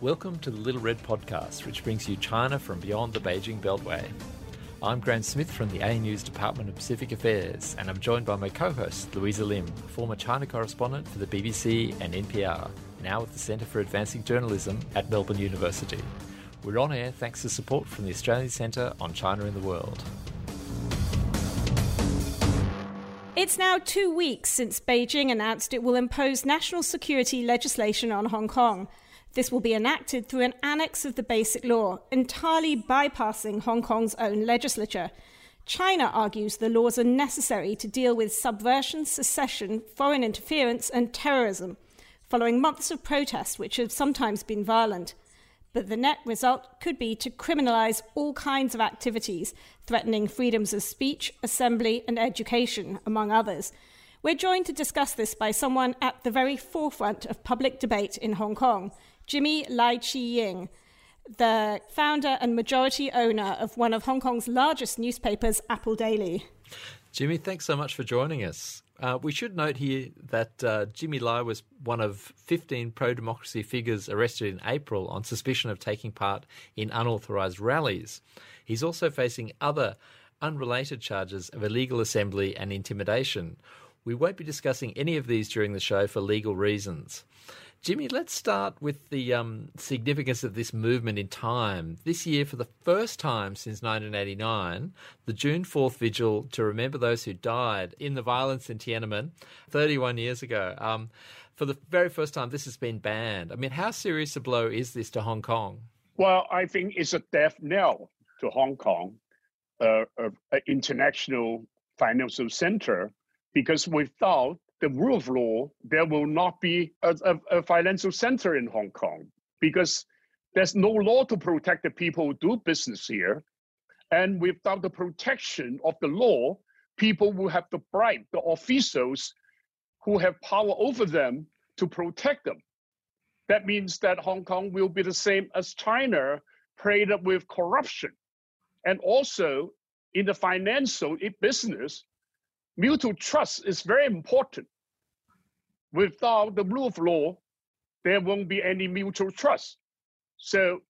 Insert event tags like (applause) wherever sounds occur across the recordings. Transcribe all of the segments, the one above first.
Welcome to the Little Red Podcast, which brings you China from beyond the Beijing Beltway. I'm Graeme Smith from the ANU's Department of Pacific Affairs, and I'm joined by my co host, Louisa Lim, former China correspondent for the BBC and NPR, now at the Centre for Advancing Journalism at Melbourne University. We're on air thanks to support from the Australian Centre on China in the World. It's now two weeks since Beijing announced it will impose national security legislation on Hong Kong. This will be enacted through an annex of the Basic Law, entirely bypassing Hong Kong's own legislature. China argues the laws are necessary to deal with subversion, secession, foreign interference, and terrorism, following months of protest which have sometimes been violent. But the net result could be to criminalise all kinds of activities, threatening freedoms of speech, assembly, and education, among others. We're joined to discuss this by someone at the very forefront of public debate in Hong Kong. Jimmy Lai Chee-ying, the founder and majority owner of one of Hong Kong's largest newspapers, Apple Daily. Jimmy, thanks so much for joining us. Uh, we should note here that uh, Jimmy Lai was one of 15 pro democracy figures arrested in April on suspicion of taking part in unauthorised rallies. He's also facing other unrelated charges of illegal assembly and intimidation. We won't be discussing any of these during the show for legal reasons. Jimmy, let's start with the um, significance of this movement in time. This year, for the first time since 1989, the June 4th vigil to remember those who died in the violence in Tiananmen 31 years ago. Um, for the very first time, this has been banned. I mean, how serious a blow is this to Hong Kong? Well, I think it's a death knell to Hong Kong, uh, an international financial center, because without the rule of law, there will not be a, a, a, financial center in Hong Kong because there's no law to protect the people who do business here. And without the protection of the law, people will have to bribe the officials who have power over them to protect them. That means that Hong Kong will be the same as China, preyed with corruption. And also in the financial business, mutual trust is very important. Without the rule of law, there won't be any mutual trust. So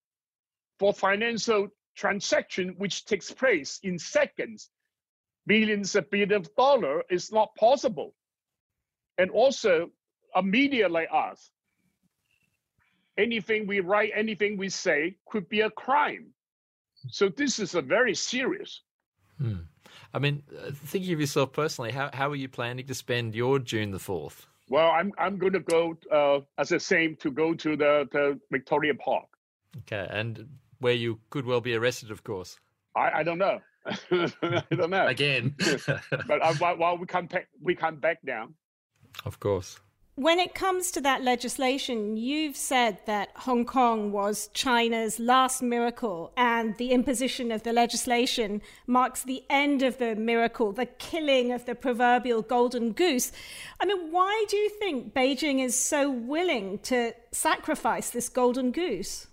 for financial transaction which takes place in seconds, billions of billions of dollars is not possible. And also a media like us, anything we write, anything we say could be a crime. So this is a very serious. Hmm. I mean, uh, thinking of yourself personally, how, how are you planning to spend your June the 4th? Well, I'm, I'm going to go uh, as a same to go to the, the Victoria Park. Okay, and where you could well be arrested, of course. I, I don't know. (laughs) I don't know. Again. (laughs) but uh, while we come, back, we come back down. Of course. When it comes to that legislation, you've said that Hong Kong was China's last miracle, and the imposition of the legislation marks the end of the miracle, the killing of the proverbial golden goose. I mean, why do you think Beijing is so willing to sacrifice this golden goose?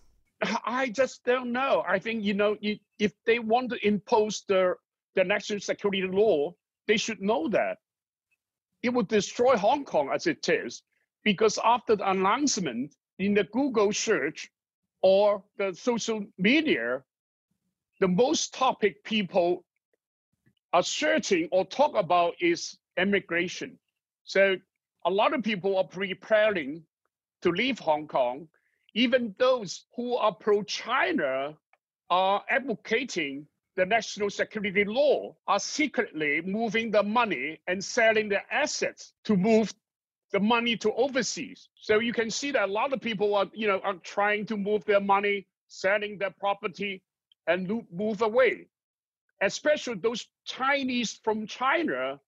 I just don't know. I think, you know, if they want to impose the, the national security law, they should know that it would destroy Hong Kong as it is, because after the announcement in the Google search or the social media, the most topic people are searching or talk about is immigration. So a lot of people are preparing to leave Hong Kong. Even those who are pro-China are advocating the national security law are secretly moving the money and selling the assets to move the money to overseas. So you can see that a lot of people are, you know, are trying to move their money, selling their property, and move away. Especially those Chinese from China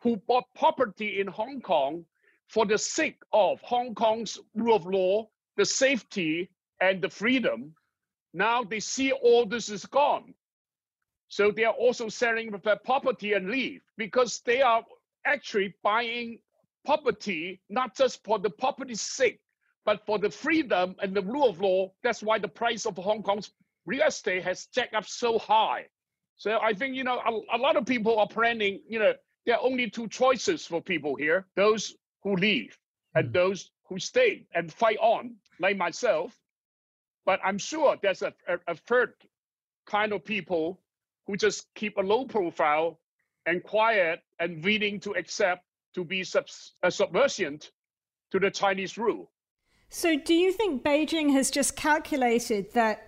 who bought property in Hong Kong for the sake of Hong Kong's rule of law, the safety, and the freedom. Now they see all this is gone. So they are also selling their property and leave because they are actually buying property not just for the property's sake, but for the freedom and the rule of law. That's why the price of Hong Kong's real estate has jacked up so high. So I think, you know, a, a lot of people are planning, you know, there are only two choices for people here those who leave and mm. those who stay and fight on, like myself, But I'm sure there's a, a, a third kind of people who just keep a low profile and quiet and willing to accept to be subs, uh, subversive to the Chinese rule. So, do you think Beijing has just calculated that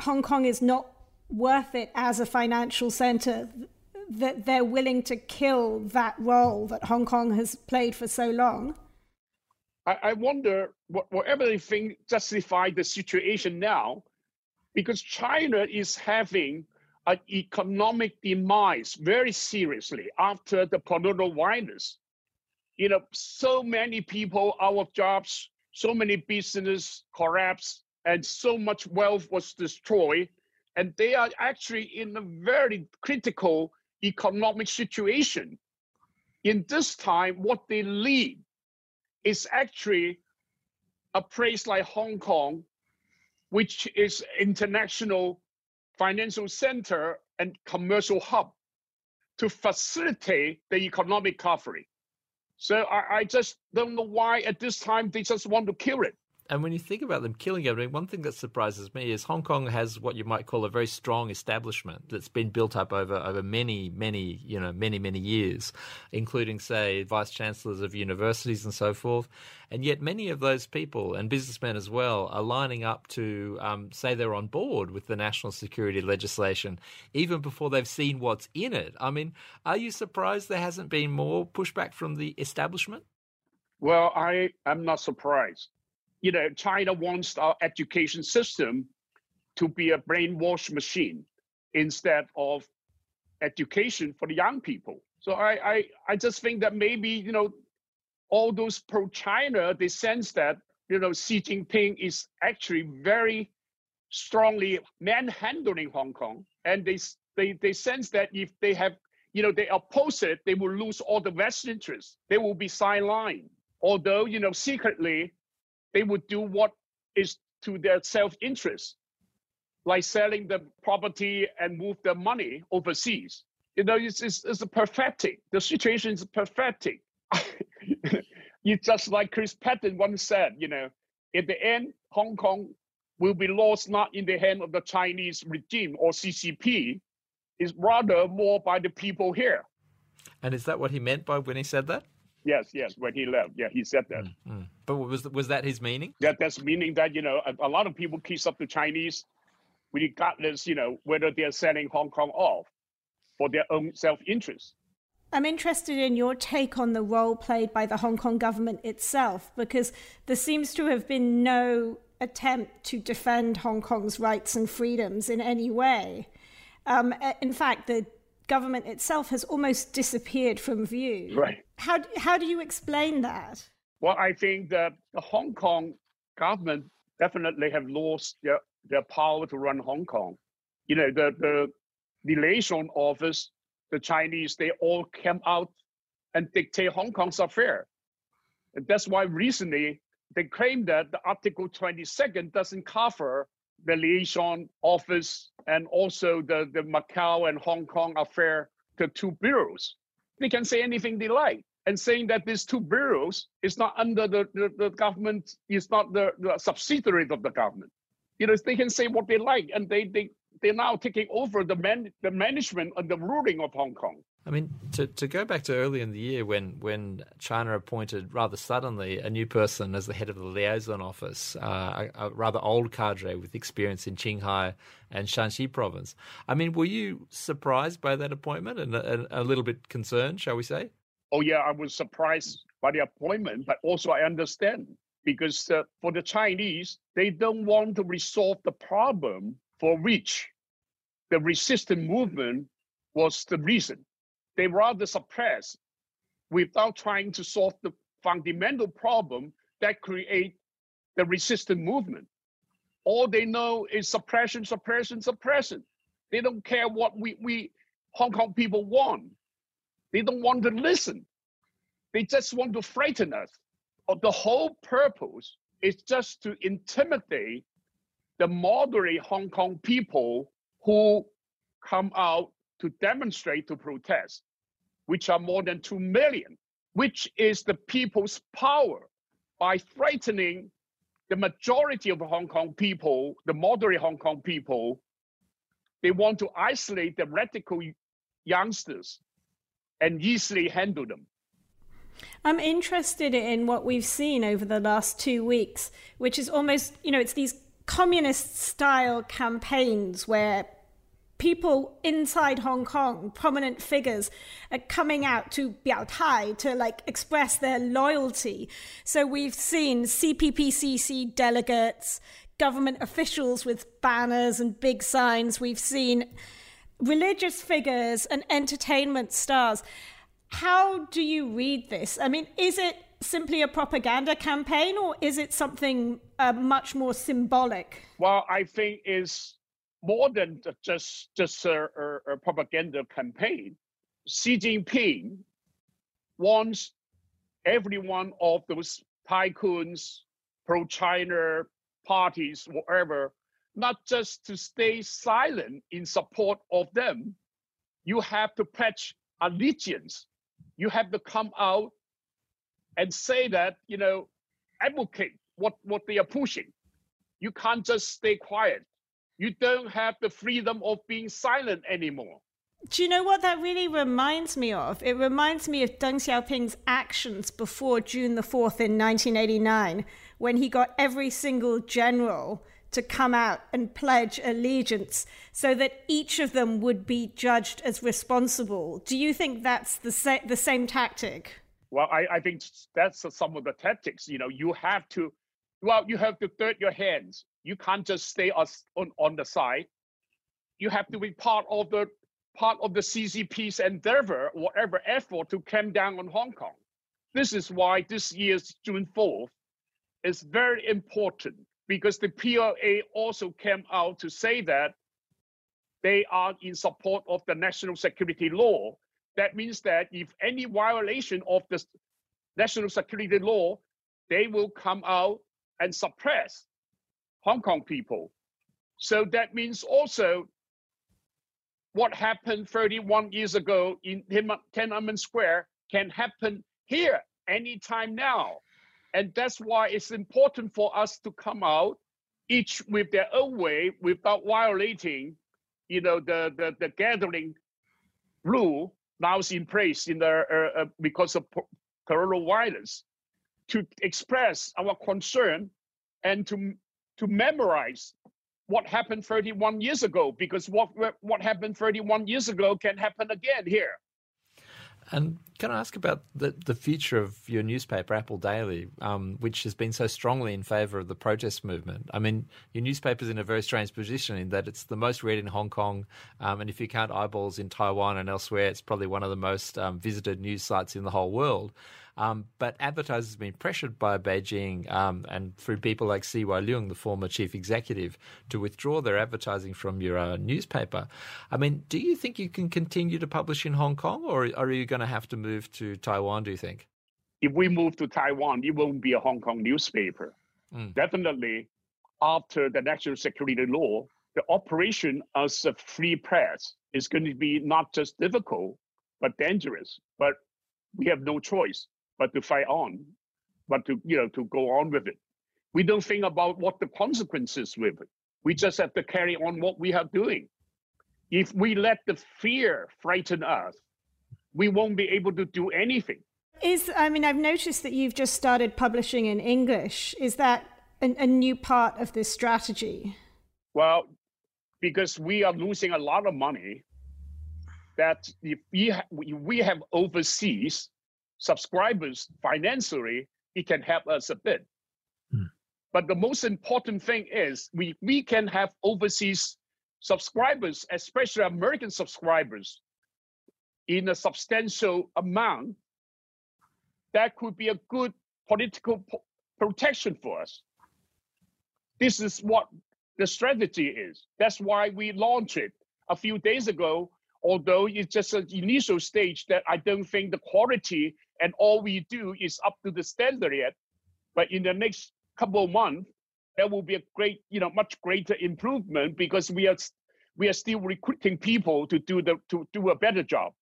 Hong Kong is not worth it as a financial center? That they're willing to kill that role that Hong Kong has played for so long? I, I wonder what, whatever they think justify the situation now, because China is having economic demise very seriously after the coronavirus. You know, so many people out of jobs, so many business collapsed, and so much wealth was destroyed. And they are actually in a very critical economic situation. In this time, what they need is actually a place like Hong Kong, which is international financial center and commercial hub to facilitate the economic recovery. So I, I, just don't know why at this time they just want to kill it. And when you think about them killing mean, one thing that surprises me is Hong Kong has what you might call a very strong establishment that's been built up over, over many, many, you know, many, many years, including, say, vice chancellors of universities and so forth. And yet, many of those people and businessmen as well are lining up to um, say they're on board with the national security legislation, even before they've seen what's in it. I mean, are you surprised there hasn't been more pushback from the establishment? Well, I am not surprised you know, China wants our education system to be a brainwash machine instead of education for the young people. So I, I, I just think that maybe, you know, all those pro-China, they sense that, you know, Xi Jinping is actually very strongly manhandling Hong Kong. And they, they, they sense that if they have, you know, they oppose it, they will lose all the vested interests. They will be sidelined. Although, you know, secretly, they would do what is to their self-interest, like selling the property and move the money overseas. You know, it's, it's, it's perfecting. The situation is perfecting. (laughs) you just like Chris Patten once said, you know, in the end, Hong Kong will be lost not in the hand of the Chinese regime or CCP, is rather more by the people here. And is that what he meant by when he said that? Yes, yes. When he left, yeah, he said that. Mm-hmm. But was was that his meaning? That that's meaning that you know a, a, lot of people kiss up the Chinese, regardless you know whether they're selling Hong Kong off for their own self interest. I'm interested in your take on the role played by the Hong Kong government itself, because there seems to have been no attempt to defend Hong Kong's rights and freedoms in any way. Um, in fact, the government itself has almost disappeared from view. Right. How, how do you explain that? Well, I think that the Hong Kong government definitely have lost their, their power to run Hong Kong. You know, the, the, liaison office, the Chinese, they all came out and dictate Hong Kong's affair. And that's why recently they claim that the Article 22nd doesn't cover the liaison office and also the, the Macau and Hong Kong affair, the two bureaus. They can say anything they like. And saying that these two bureaus is not under the, the, the government, is not the, the subsidiary of the government. You know, they can say what they like, and they, they, they're now taking over the, man, the management and the ruling of Hong Kong. I mean, to, to go back to early in the year when, when China appointed rather suddenly a new person as the head of the liaison office, uh, a, a, rather old cadre with experience in Qinghai and Shanxi province. I mean, were you surprised by that appointment and a, a little bit concerned, shall we say? Oh, yeah, I was surprised by the appointment, but also I understand because uh, for the Chinese, they don't want to resolve the problem for which the resistance movement was the reason they rather suppress without trying to solve the fundamental problem that create the resistant movement. All they know is suppression, suppression, suppression. They don't care what we, we Hong Kong people want. They don't want to listen. They just want to frighten us. The whole purpose is just to intimidate the moderate Hong Kong people who come out to demonstrate, to protest which are more than 2 million, which is the people's power by frightening the majority of Hong Kong people, the moderate Hong Kong people, they want to isolate the radical youngsters and easily handle them. I'm interested in what we've seen over the last two weeks, which is almost, you know, it's these communist style campaigns where people inside Hong Kong, prominent figures, are coming out to Tai to like express their loyalty. So we've seen CPPCC delegates, government officials with banners and big signs. We've seen religious figures and entertainment stars. How do you read this? I mean, is it simply a propaganda campaign or is it something uh, much more symbolic? Well, I think it's more than just just a, a, a propaganda campaign. Xi Jinping wants every one of those tycoons, pro-China parties, whatever, not just to stay silent in support of them. You have to pledge allegiance you have to come out and say that, you know, advocate what, what they are pushing. You can't just stay quiet. You don't have the freedom of being silent anymore. Do you know what that really reminds me of? It reminds me of Deng Xiaoping's actions before June the 4th in 1989, when he got every single general to come out and pledge allegiance so that each of them would be judged as responsible. Do you think that's the, sa- the same tactic? Well, I, I think that's some of the tactics. You know, you have to, well, you have to dirt your hands. You can't just stay on, on the side. You have to be part of the part of the CCP's endeavor, whatever effort to clamp down on Hong Kong. This is why this year's June 4th is very important because the PLA also came out to say that they are in support of the national security law. That means that if any violation of the national security law, they will come out and suppress Hong Kong people. So that means also what happened 31 years ago in Tiananmen Square can happen here anytime now. And that's why it's important for us to come out, each with their own way, without violating, you know, the the, the gathering rule now is in place in the uh, uh, because of coronavirus, to express our concern and to to memorize what happened 31 years ago, because what what happened 31 years ago can happen again here. And can I ask about the, the future of your newspaper, Apple Daily, um, which has been so strongly in favour of the protest movement? I mean, your newspaper's in a very strange position in that it's the most read in Hong Kong, um, and if you count eyeballs in Taiwan and elsewhere, it's probably one of the most um, visited news sites in the whole world. Um, but advertisers have been pressured by Beijing um, and through people like CY Leung, the former chief executive, to withdraw their advertising from your uh, newspaper. I mean, do you think you can continue to publish in Hong Kong, or are you going to have to move to Taiwan? Do you think? If we move to Taiwan, it won't be a Hong Kong newspaper. Mm. Definitely, after the national security law, the operation as a free press is going to be not just difficult but dangerous. But we have no choice but to fight on, but to you know to go on with it. We don't think about what the consequences with it. We just have to carry on what we are doing. If we let the fear frighten us, we won't be able to do anything. Is I mean, I've noticed that you've just started publishing in English. Is that a, a new part of this strategy? Well, because we are losing a lot of money. That if we, ha- we have overseas subscribers financially, it can help us a bit. Hmm. But the most important thing is we, we can have overseas subscribers, especially American subscribers, in a substantial amount. That could be a good political po- protection for us. This is what the strategy is. That's why we launched it a few days ago, although it's just an initial stage that I don't think the quality and all we do is up to the standard yet. But in the next couple of months, there will be a great, you know, much greater improvement because we are we are still recruiting people to do the to do a better job.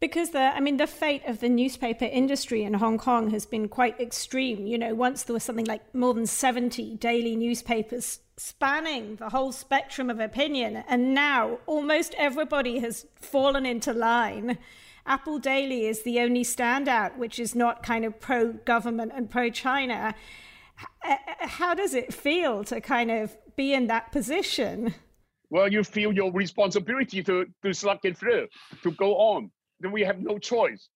Because the, I mean, the fate of the newspaper industry in Hong Kong has been quite extreme. You know, once there was something like more than 70 daily newspapers spanning the whole spectrum of opinion, and now almost everybody has fallen into line. Apple Daily is the only standout, which is not kind of pro government and pro China. How does it feel to kind of be in that position? Well, you feel your responsibility to, to slug it through, to go on then we have no choice.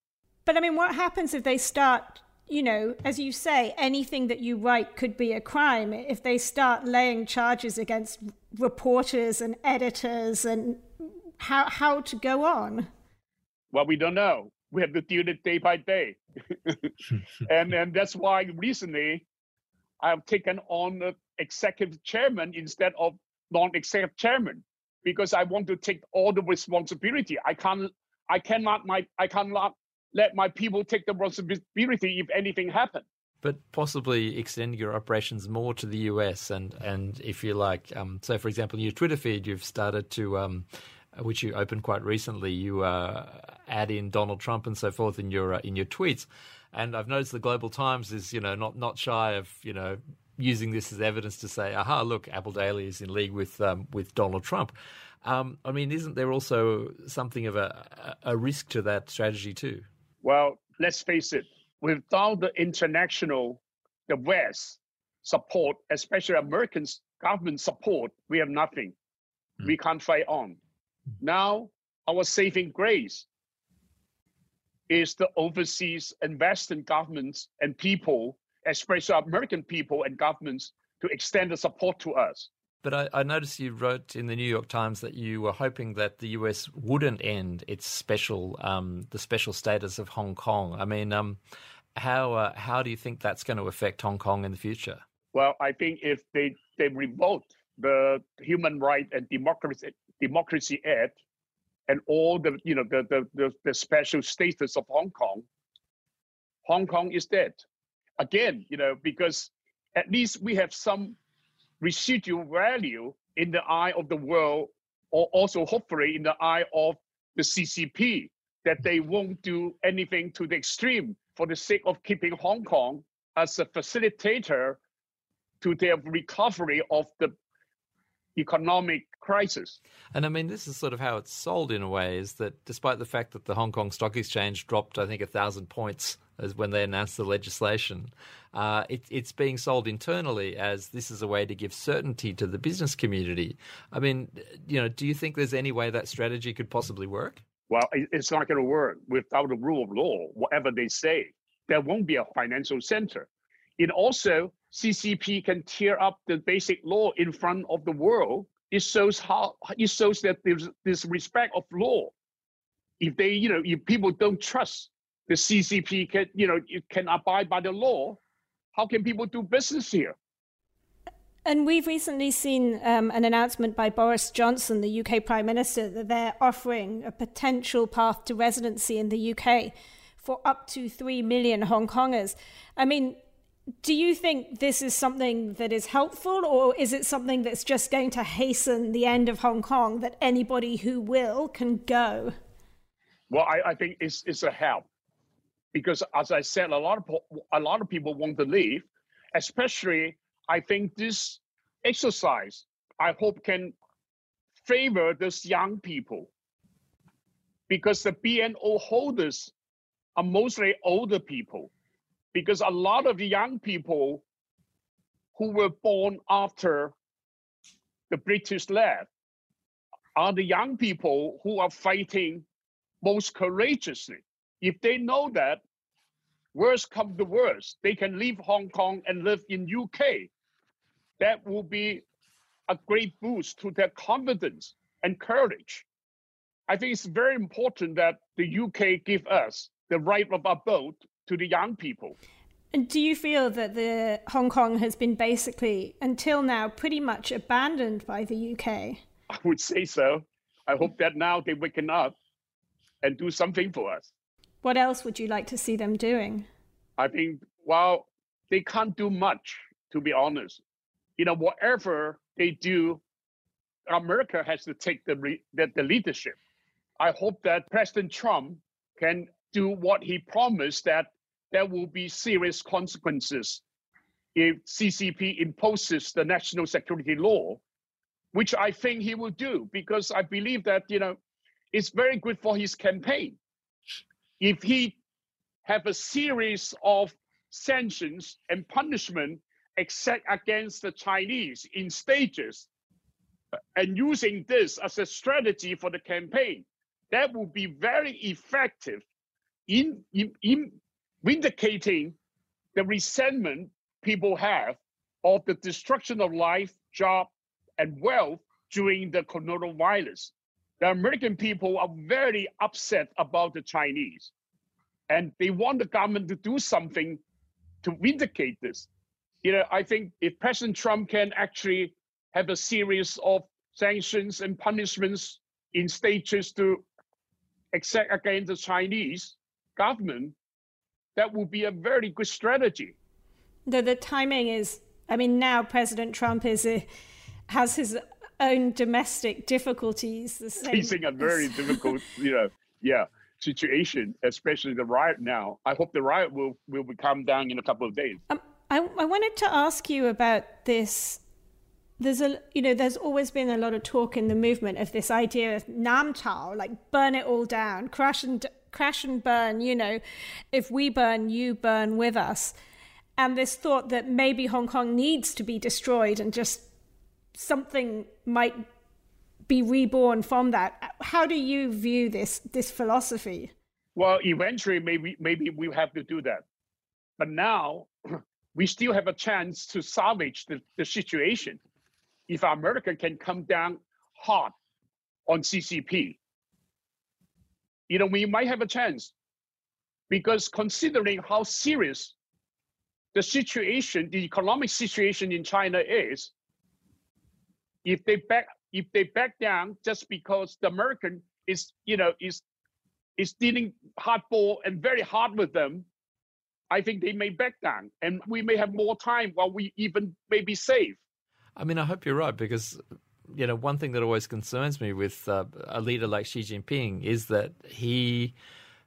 But I mean, what happens if they start, you know, as you say, anything that you write could be a crime? If they start laying charges against reporters and editors and how, how to go on? Well, we don't know. We have to deal it day by day. (laughs) and, and that's why recently I've taken on the executive chairman instead of non-executive chairman because I want to take all the responsibility. I can't I cannot my I cannot let my people take the responsibility if anything happens. But possibly extending your operations more to the US and and if you like, um, so for example, your Twitter feed, you've started to. Um, which you opened quite recently, you uh, add in Donald Trump and so forth in your uh, in your tweets, and I've noticed the Global Times is you know not not shy of you know using this as evidence to say, aha, look, Apple Daily is in league with um, with Donald Trump. Um, I mean, isn't there also something of a, a risk to that strategy too? Well, let's face it, without the international, the West support, especially American government support, we have nothing. Mm. We can't fight on. Now, our saving grace is the overseas and Western governments and people, especially American people and governments, to extend the support to us. But I, I, noticed you wrote in the New York Times that you were hoping that the US wouldn't end its special, um, the special status of Hong Kong. I mean, um, how uh, how do you think that's going to affect Hong Kong in the future? Well, I think if they they revoke the Human Right and Democracy Democracy Act and all the you know the the, the, the special status of Hong Kong, Hong Kong is dead. Again, you know, because at least we have some residual value in the eye of the world, or also hopefully in the eye of the CCP, that they won't do anything to the extreme for the sake of keeping Hong Kong as a facilitator to their recovery of the economic crisis. And I mean, this is sort of how it's sold in a way is that despite the fact that the Hong Kong Stock Exchange dropped, I think, a thousand points as when they announced the legislation, uh, it, it's being sold internally as this is a way to give certainty to the business community. I mean, you know, do you think there's any way that strategy could possibly work? Well, it's not going to work without the rule of law. Whatever they say, there won't be a financial center. It also CCP can tear up the basic law in front of the world. It shows how it shows that there's this respect of law. If they, you know, if people don't trust the CCP can, you know, can abide by the law, how can people do business here? And we've recently seen um, an announcement by Boris Johnson, the UK Prime Minister, that they're offering a potential path to residency in the UK for up to 3 million Hong Kongers. I mean, do you think this is something that is helpful, or is it something that's just going to hasten the end of Hong Kong that anybody who will can go? Well, I, I think it's, it's a help because as I said, a lot of a lot of people want to leave. Especially, I think this exercise I hope can favor these young people because the BNO holders are mostly older people. Because a lot of young people who were born after the British left are the young people who are fighting most courageously if they know that worst come to worst, they can leave Hong Kong and live in UK. That will be a great boost to their confidence and courage. I think it's very important that the UK give us the right of abode to the young people. And do you feel that the Hong Kong has been basically, until now, pretty much abandoned by the UK? I would say so. I hope that now they waken up and do something for us. What else would you like to see them doing? I think, well, they can't do much, to be honest. You know, whatever they do, America has to take the, the, the leadership. I hope that President Trump can do what he promised that there will be serious consequences if CCP imposes the national security law, which I think he will do because I believe that you know it's very good for his campaign. If he have a series of sanctions and punishment except against the Chinese in stages, uh, and using this as a strategy for the campaign, that will be very effective in, in, in vindicating the resentment people have of the destruction of life, job, and wealth during the coronavirus. The American people are very upset about the Chinese, and they want the government to do something to vindicate this. You know, I think if President Trump can actually have a series of sanctions and punishments in stages to exact against the Chinese government, that would be a very good strategy. The the timing is. I mean, now President Trump is a, has his own domestic difficulties. The same Facing a very difficult, you know, yeah, situation, especially the riot now. I hope the riot will will come down in a couple of days. Um, I, I wanted to ask you about this there's a you know there's always been a lot of talk in the movement of this idea of nam tao like burn it all down crash and crash and burn you know if we burn you burn with us. And this thought that maybe hong kong needs to be destroyed and just something might be reborn from that. How do you view this this philosophy? Well eventually maybe maybe we have to do that. But now (clears throat) we still have a chance to salvage the, the situation if America can come down hard on CCP. You know, we might have a chance because considering how serious the situation, the economic situation in China is, if they back if they back down just because the American is, you know, is is dealing hardball and very hard with them, I think they may back down, and we may have more time while we even may be safe. I mean, I hope you're right because you know one thing that always concerns me with uh, a leader like Xi Jinping is that he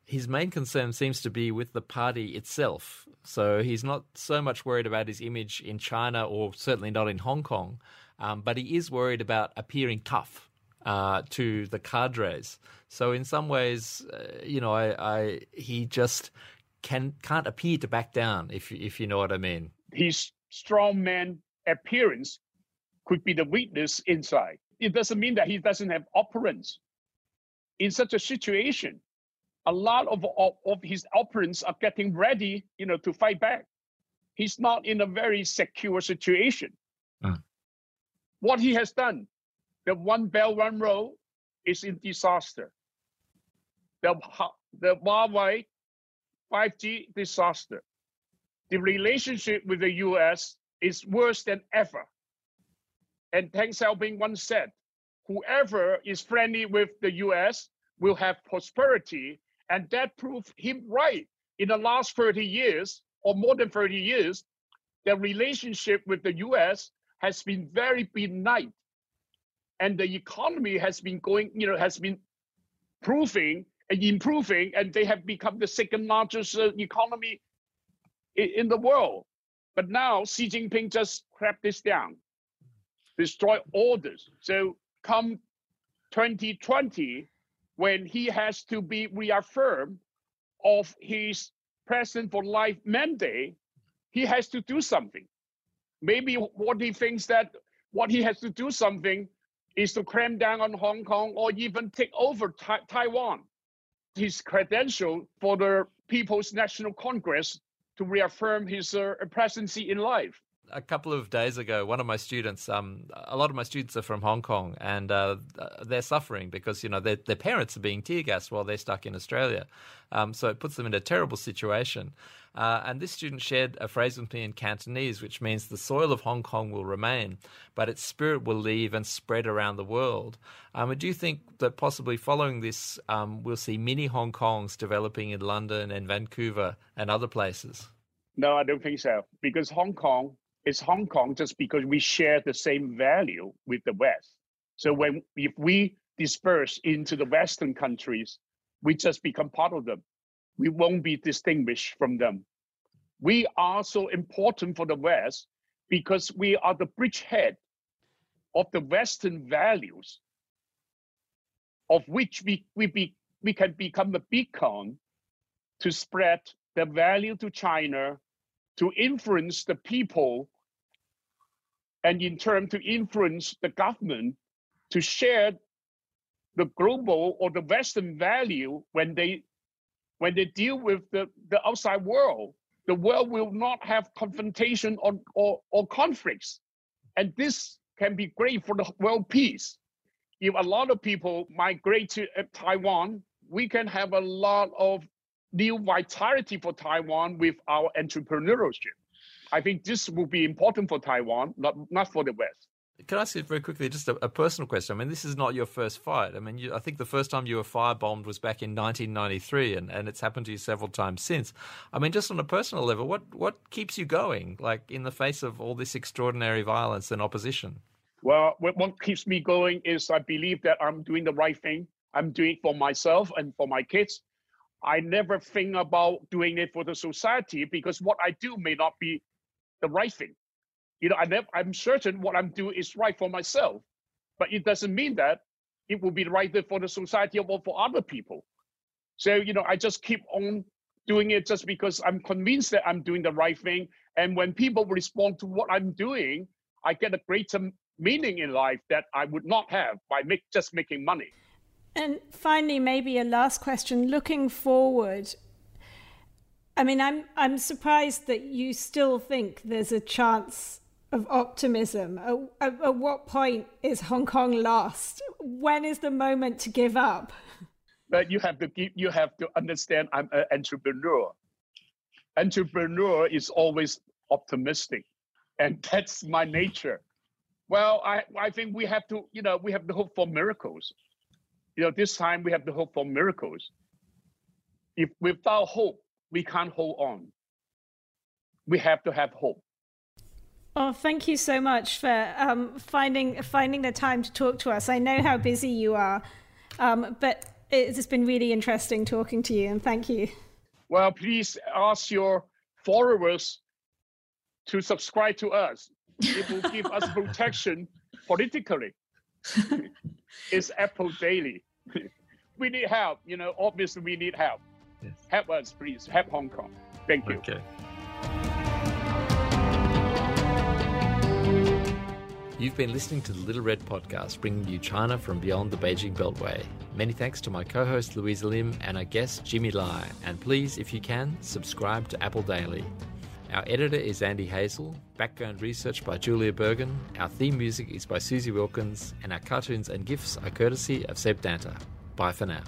his main concern seems to be with the party itself. So he's not so much worried about his image in China or certainly not in Hong Kong, um, but he is worried about appearing tough uh, to the cadres. So in some ways, uh, you know, I, I, he just can can't appear to back down if if you know what I mean. His strongman appearance could be the weakness inside. It doesn't mean that he doesn't have operants. In such a situation, a lot of, of, of his operants are getting ready, you know, to fight back. He's not in a very secure situation. Uh. What he has done, the one Belt One Road is in disaster. The, the Huawei 5G disaster. The relationship with the US is worse than ever. And Deng Xiaoping once said, whoever is friendly with the US will have prosperity. And that proved him right. In the last 30 years, or more than 30 years, the relationship with the US has been very benign. And the economy has been going, you know, has been proving and improving, and they have become the second largest uh, economy in, in the world. But now Xi Jinping just crapped this down destroy orders. So come 2020, when he has to be reaffirmed of his president for life mandate, he has to do something. Maybe what he thinks that what he has to do something is to cram down on Hong Kong or even take over ta- Taiwan. His credential for the People's National Congress to reaffirm his uh, presidency in life a couple of days ago, one of my students, um, a lot of my students are from Hong Kong, and uh, they're suffering because you know their, their parents are being tear gassed while they're stuck in Australia. Um, so it puts them in a terrible situation. Uh, and this student shared a phrase with me in Cantonese, which means the soil of Hong Kong will remain, but its spirit will leave and spread around the world. Um, do you think that possibly following this, um, we'll see mini Hong Kongs developing in London and Vancouver and other places? No, I don't think so, because Hong Kong is Hong Kong just because we share the same value with the West. So when if we disperse into the Western countries, we just become part of them. We won't be distinguished from them. We are so important for the West because we are the bridgehead of the Western values, of which we, we, be, we can become a beacon to spread the value to China, to influence the people, and in turn to influence the government to share the global or the Western value when they when they deal with the, the outside world. The world will not have confrontation or, or, or conflicts. And this can be great for the world peace. If a lot of people migrate to uh, Taiwan, we can have a lot of new vitality for Taiwan with our entrepreneurship. I think this will be important for Taiwan, not, not for the West. Can I ask you very quickly, just a, a, personal question? I mean, this is not your first fight. I mean, you, I think the first time you were firebombed was back in 1993, and, and it's happened to you several times since. I mean, just on a personal level, what, what keeps you going, like in the face of all this extraordinary violence and opposition? Well, what keeps me going is I believe that I'm doing the right thing. I'm doing it for myself and for my kids. I never think about doing it for the society because what I do may not be the right thing you know, I never, I'm certain what I'm doing is right for myself, but it doesn't mean that it will be right for the society or for other people. So, you know, I just keep on doing it just because I'm convinced that I'm doing the right thing. And when people respond to what I'm doing, I get a greater meaning in life that I would not have by make, just making money. And finally, maybe a last question. Looking forward, I mean, I'm I'm surprised that you still think there's a chance of optimism? At, at, at, what point is Hong Kong lost? When is the moment to give up? But you have to give, you have to understand. I'm an entrepreneur. Entrepreneur is always optimistic, and (laughs) that's my nature. Well, I I think we have to you know we have to hope for miracles. You know, this time we have to hope for miracles. If without hope we can't hold on. We have to have hope. Oh, thank you so much for um, finding finding the time to talk to us. I know how busy you are, um, but it's been really interesting talking to you, and thank you. Well, please ask your followers to subscribe to us. It will give us protection politically. (laughs) it's Apple Daily. (laughs) we need help. You know, obviously we need help. Yes. Help us, please. Help Hong Kong. Thank you. Okay. You've been listening to the Little Red Podcast, bringing you China from beyond the Beijing Beltway. Many thanks to my co host Louisa Lim and our guest Jimmy Lai. And please, if you can, subscribe to Apple Daily. Our editor is Andy Hazel, background research by Julia Bergen, our theme music is by Susie Wilkins, and our cartoons and GIFs are courtesy of Seb Danta. Bye for now.